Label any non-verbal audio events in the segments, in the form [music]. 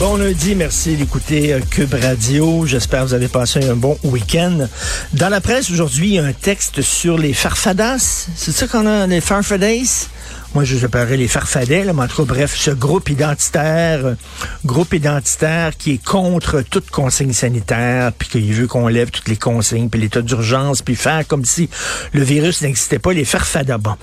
Bon lundi, merci d'écouter euh, Cube Radio. J'espère que vous avez passé un bon week-end. Dans la presse aujourd'hui, il y a un texte sur les farfadas. C'est ça qu'on a, les farfadas? Moi, je appellerais les farfadets, là, mais en tout bref, ce groupe identitaire, euh, groupe identitaire qui est contre toute consigne sanitaire, puis qu'il veut qu'on lève toutes les consignes, puis l'état d'urgence, puis faire comme si le virus n'existait pas, les farfadas. Bon.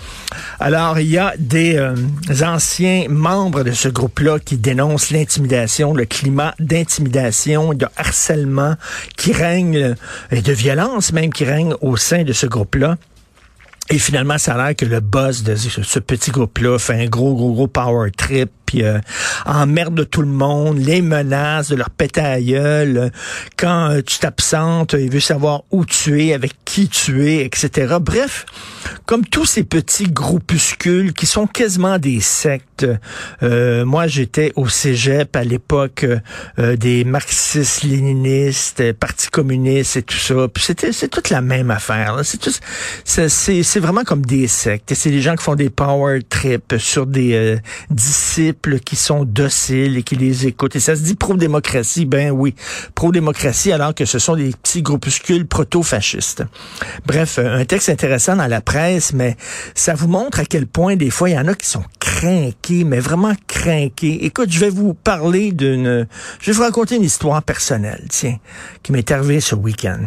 Alors, il y a des euh, anciens membres de ce groupe-là qui dénoncent l'intimidation, le climat d'intimidation, de harcèlement qui règne, et de violence même qui règne au sein de ce groupe-là. Et finalement, ça a l'air que le boss de ce, petit groupe-là fait un gros, gros, gros power trip, puis euh, emmerde tout le monde, les menaces de leur péter à. Quand euh, tu t'absentes, il veut savoir où tu es, avec qui tu es, etc. Bref, comme tous ces petits groupuscules qui sont quasiment des sectes. Euh, moi, j'étais au cégep à l'époque euh, des marxistes-léninistes, parti communiste et tout ça. Puis c'était, c'est toute la même affaire. C'est, c'est, c'est, vraiment comme des sectes. C'est des gens qui font des power trips sur des euh, qui sont dociles et qui les écoutent. Et ça se dit pro-démocratie? Ben oui, pro-démocratie alors que ce sont des petits groupuscules proto-fascistes. Bref, un texte intéressant dans la presse, mais ça vous montre à quel point des fois il y en a qui sont craqués, mais vraiment craqués. Écoute, je vais vous parler d'une... Je vais vous raconter une histoire personnelle, tiens, qui m'est arrivée ce week-end.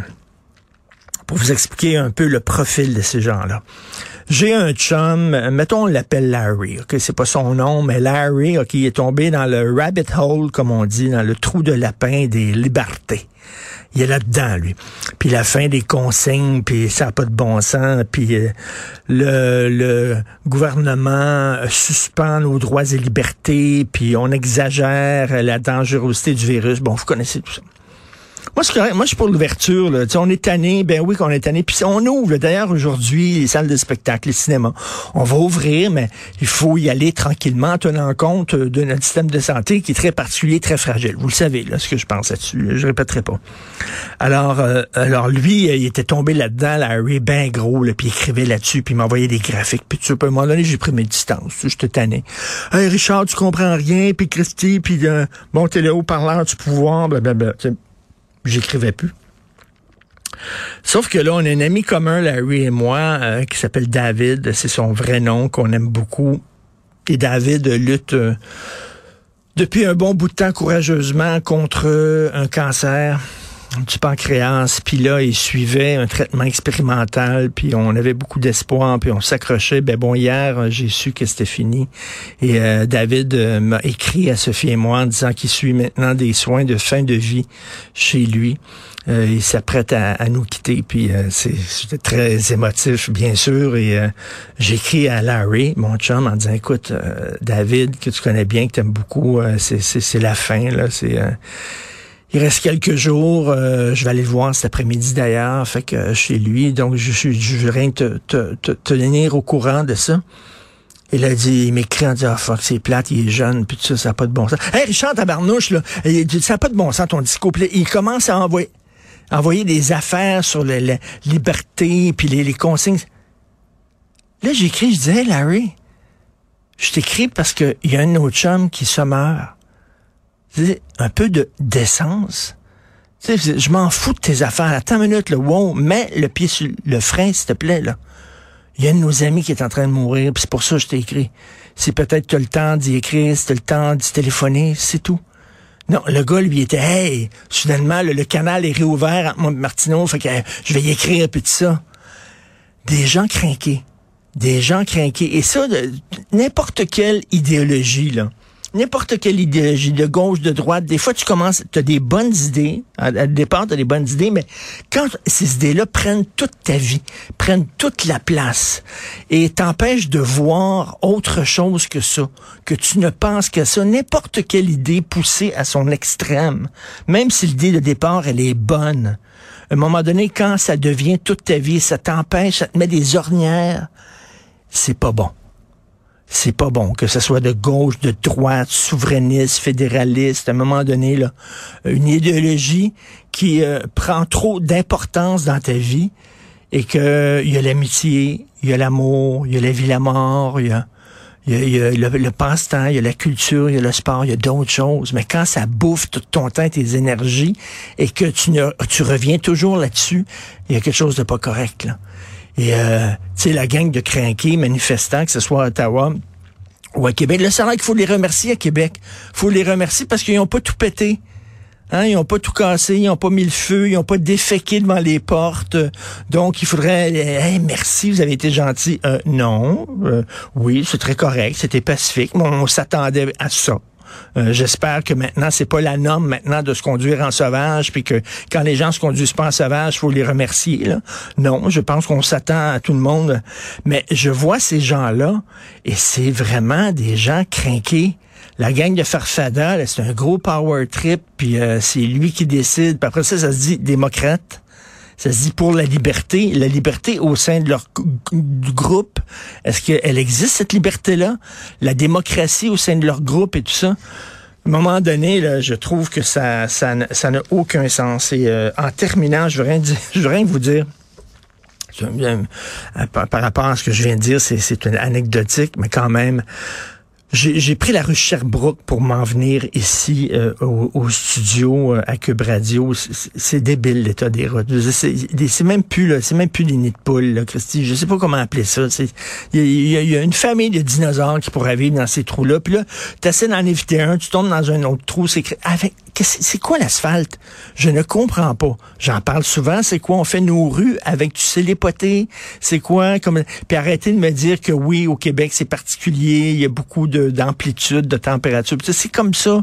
Pour vous expliquer un peu le profil de ces gens-là. J'ai un chum, mettons on l'appelle Larry, ok, c'est pas son nom, mais Larry, il est tombé dans le rabbit hole, comme on dit, dans le trou de lapin des libertés. Il est là-dedans, lui. Puis la fin des consignes, puis ça n'a pas de bon sens, puis euh, le, le gouvernement euh, suspend nos droits et libertés, puis on exagère la dangerosité du virus. Bon, vous connaissez tout ça. Moi, je suis pour l'ouverture. là. On est tanné, ben oui qu'on est tanné. Puis on ouvre. là. D'ailleurs, aujourd'hui, les salles de spectacle, les cinémas, on va ouvrir, mais il faut y aller tranquillement, en tenant compte euh, de notre système de santé qui est très particulier, très fragile. Vous le savez, là, ce que je pense là-dessus. Je répéterai pas. Alors, euh, alors lui, euh, il était tombé là-dedans, Larry, ben gros, là, puis il écrivait là-dessus, puis il m'envoyait des graphiques. Puis tu sais, à un moment donné, j'ai pris mes distances. Te tanné. Hey, Richard, tu comprends rien, puis Christy, puis euh, bon, t'es le haut-parleur du pouvoir, blablabla. J'écrivais plus. Sauf que là, on a un ami commun, Larry et moi, euh, qui s'appelle David. C'est son vrai nom qu'on aime beaucoup. Et David lutte euh, depuis un bon bout de temps courageusement contre un cancer du pancréas. Puis là, il suivait un traitement expérimental. Puis on avait beaucoup d'espoir. Puis on s'accrochait. Ben bon, hier, j'ai su que c'était fini. Et euh, David euh, m'a écrit à Sophie et moi en disant qu'il suit maintenant des soins de fin de vie chez lui. Euh, il s'apprête à, à nous quitter, puis euh, c'était très émotif, bien sûr. Et euh, j'écris à Larry, mon chum, en disant, écoute, David, que tu connais bien, que tu aimes beaucoup, c'est- la fin, là. C'est il reste quelques jours. euh, je vais aller le voir cet après-midi d'ailleurs, fait que euh, chez lui. Donc je suis, je voudrais te, te, te, te tenir au courant de ça. Il dit, il m'écrit en disant, ah, fuck, c'est plate, il est jeune, puis tout ça, ça n'a pas de bon sens. Hey, Richard Tabarnouche, là, il dit, ça n'a pas de bon sens, ton discours. Il commence à envoyer, envoyer des affaires sur la liberté, puis les, les consignes. Là, j'écris, je dis, hey, Larry, je t'écris parce qu'il y a un autre chum qui se meurt. Un peu de sais, je m'en fous de tes affaires. Attends une minute, là. Wow, mets le pied sur le frein, s'il te plaît, là. Il y a un de nos amis qui est en train de mourir, puis c'est pour ça que je t'ai écrit. C'est peut-être que as le temps d'y écrire, si as le temps d'y téléphoner, c'est tout. Non, le gars, lui, était, hey, soudainement, le, le canal est réouvert entre moi fait que euh, je vais y écrire, puis tout ça. Des gens craqués. Des gens craqués. Et ça, n'importe quelle idéologie, là. N'importe quelle idéologie, de gauche, de droite, des fois, tu commences, tu as des bonnes idées. À, à départ, tu as des bonnes idées, mais quand ces idées-là prennent toute ta vie, prennent toute la place et t'empêchent de voir autre chose que ça, que tu ne penses qu'à ça, n'importe quelle idée poussée à son extrême, même si l'idée de départ, elle est bonne, À un moment donné, quand ça devient toute ta vie, ça t'empêche, ça te met des ornières, c'est pas bon. C'est pas bon, que ce soit de gauche, de droite, souverainiste, fédéraliste, à un moment donné, là, une idéologie qui euh, prend trop d'importance dans ta vie et que il y a l'amitié, il y a l'amour, il y a la vie, la mort, il y a, le, passe-temps, il y a la culture, il y a le sport, il y a d'autres choses. Mais quand ça bouffe tout ton temps, tes énergies, et que tu, ne, tu reviens toujours là-dessus, il y a quelque chose de pas correct. Et euh, tu sais, la gang de crinqués manifestants, que ce soit à Ottawa ou à Québec, le salaire qu'il faut les remercier à Québec. faut les remercier parce qu'ils n'ont pas tout pété. Hein, ils n'ont pas tout cassé, ils n'ont pas mis le feu, ils n'ont pas déféqué devant les portes. Donc, il faudrait, hey, merci, vous avez été gentil. Euh, non, euh, oui, c'est très correct, c'était pacifique, mais on s'attendait à ça. Euh, j'espère que maintenant, c'est pas la norme maintenant de se conduire en sauvage, puis que quand les gens se conduisent pas en sauvage, faut les remercier. Non, je pense qu'on s'attend à tout le monde. Mais je vois ces gens-là, et c'est vraiment des gens craqués. La gang de Farfada, c'est un gros power trip, puis euh, c'est lui qui décide. Puis après ça, ça se dit démocrate ça se dit pour la liberté, la liberté au sein de leur groupe. Est-ce qu'elle existe, cette liberté-là? La démocratie au sein de leur groupe et tout ça? À un moment donné, là, je trouve que ça, ça, ça n'a aucun sens. Et euh, en terminant, je veux rien, dire, [laughs] je veux rien vous dire. Par rapport à ce que je viens de dire, c'est anecdotique, mais quand même, j'ai pris la rue Sherbrooke pour m'en venir ici euh, au, studio euh, à Cube Radio. C'est débile l'état des routes. C'est même plus là, c'est même plus des nids de poules, là, Christy. Je sais pas comment appeler ça. Il y, y, a une famille de dinosaures qui pourraient vivre dans ces trous-là. Puis là, tu essaies d'en éviter un, tu tombes dans un autre trou. C'est avec c'est quoi l'asphalte? Je ne comprends pas. J'en parle souvent. C'est quoi? On fait nos rues avec du célépoté. C'est quoi? Comme... Puis arrêtez de me dire que oui, au Québec, c'est particulier. Il y a beaucoup d'amplitude, de, température. C'est comme ça.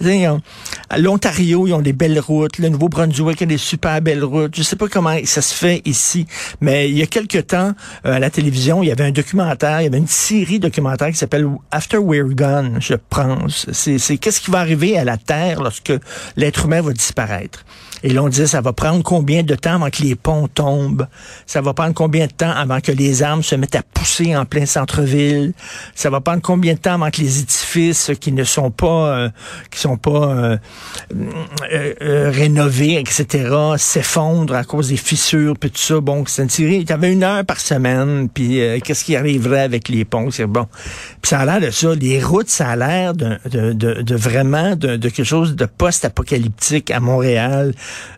L'Ontario, ils ont des belles routes. Le Nouveau-Brunswick a des super belles routes. Je sais pas comment ça se fait ici, mais il y a quelque temps, euh, à la télévision, il y avait un documentaire, il y avait une série documentaire qui s'appelle After We're Gone, je pense. C'est qu'est-ce qui va arriver à la Terre lorsque l'être humain va disparaître? Et l'on disait, ça va prendre combien de temps avant que les ponts tombent? Ça va prendre combien de temps avant que les armes se mettent à pousser en plein centre-ville? Ça va prendre combien de temps avant que les édifices qui ne sont pas, euh, qui sont pas euh, euh, rénovés, etc., s'effondrent à cause des fissures, puis tout ça. Bon, c'est une série. Il y avait une heure par semaine, puis qu'est-ce qui arriverait avec les ponts? C'est bon. Puis ça a l'air de ça. Les routes, ça a l'air de, de, de, vraiment de, de quelque chose de post-apocalyptique à Montréal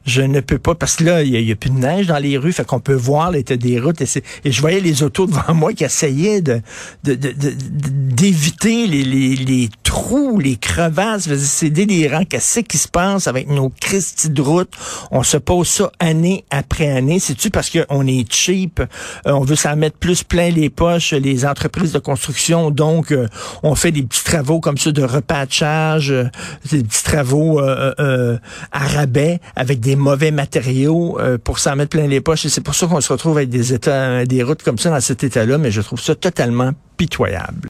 je ne peux pas, parce que là, il n'y a, plus de neige dans les rues, fait qu'on peut voir l'état des routes. Et, je voyais les autos [laughs] devant moi qui essayaient de, d'éviter les, trous, les crevasses. C'est délirant. Qu'est-ce qui se passe avec nos Christie de route? On se pose ça année après année. C'est-tu parce qu'on est cheap? Euh, on veut s'en mettre plus plein les poches, les entreprises de construction. Donc, euh, on fait des petits travaux comme ça de repatchage, euh, des petits travaux à rabais avec des mauvais matériaux pour s'en mettre plein les poches. Et c'est pour ça qu'on se retrouve avec des états, des routes comme ça dans cet état-là, mais je trouve ça totalement pitoyable.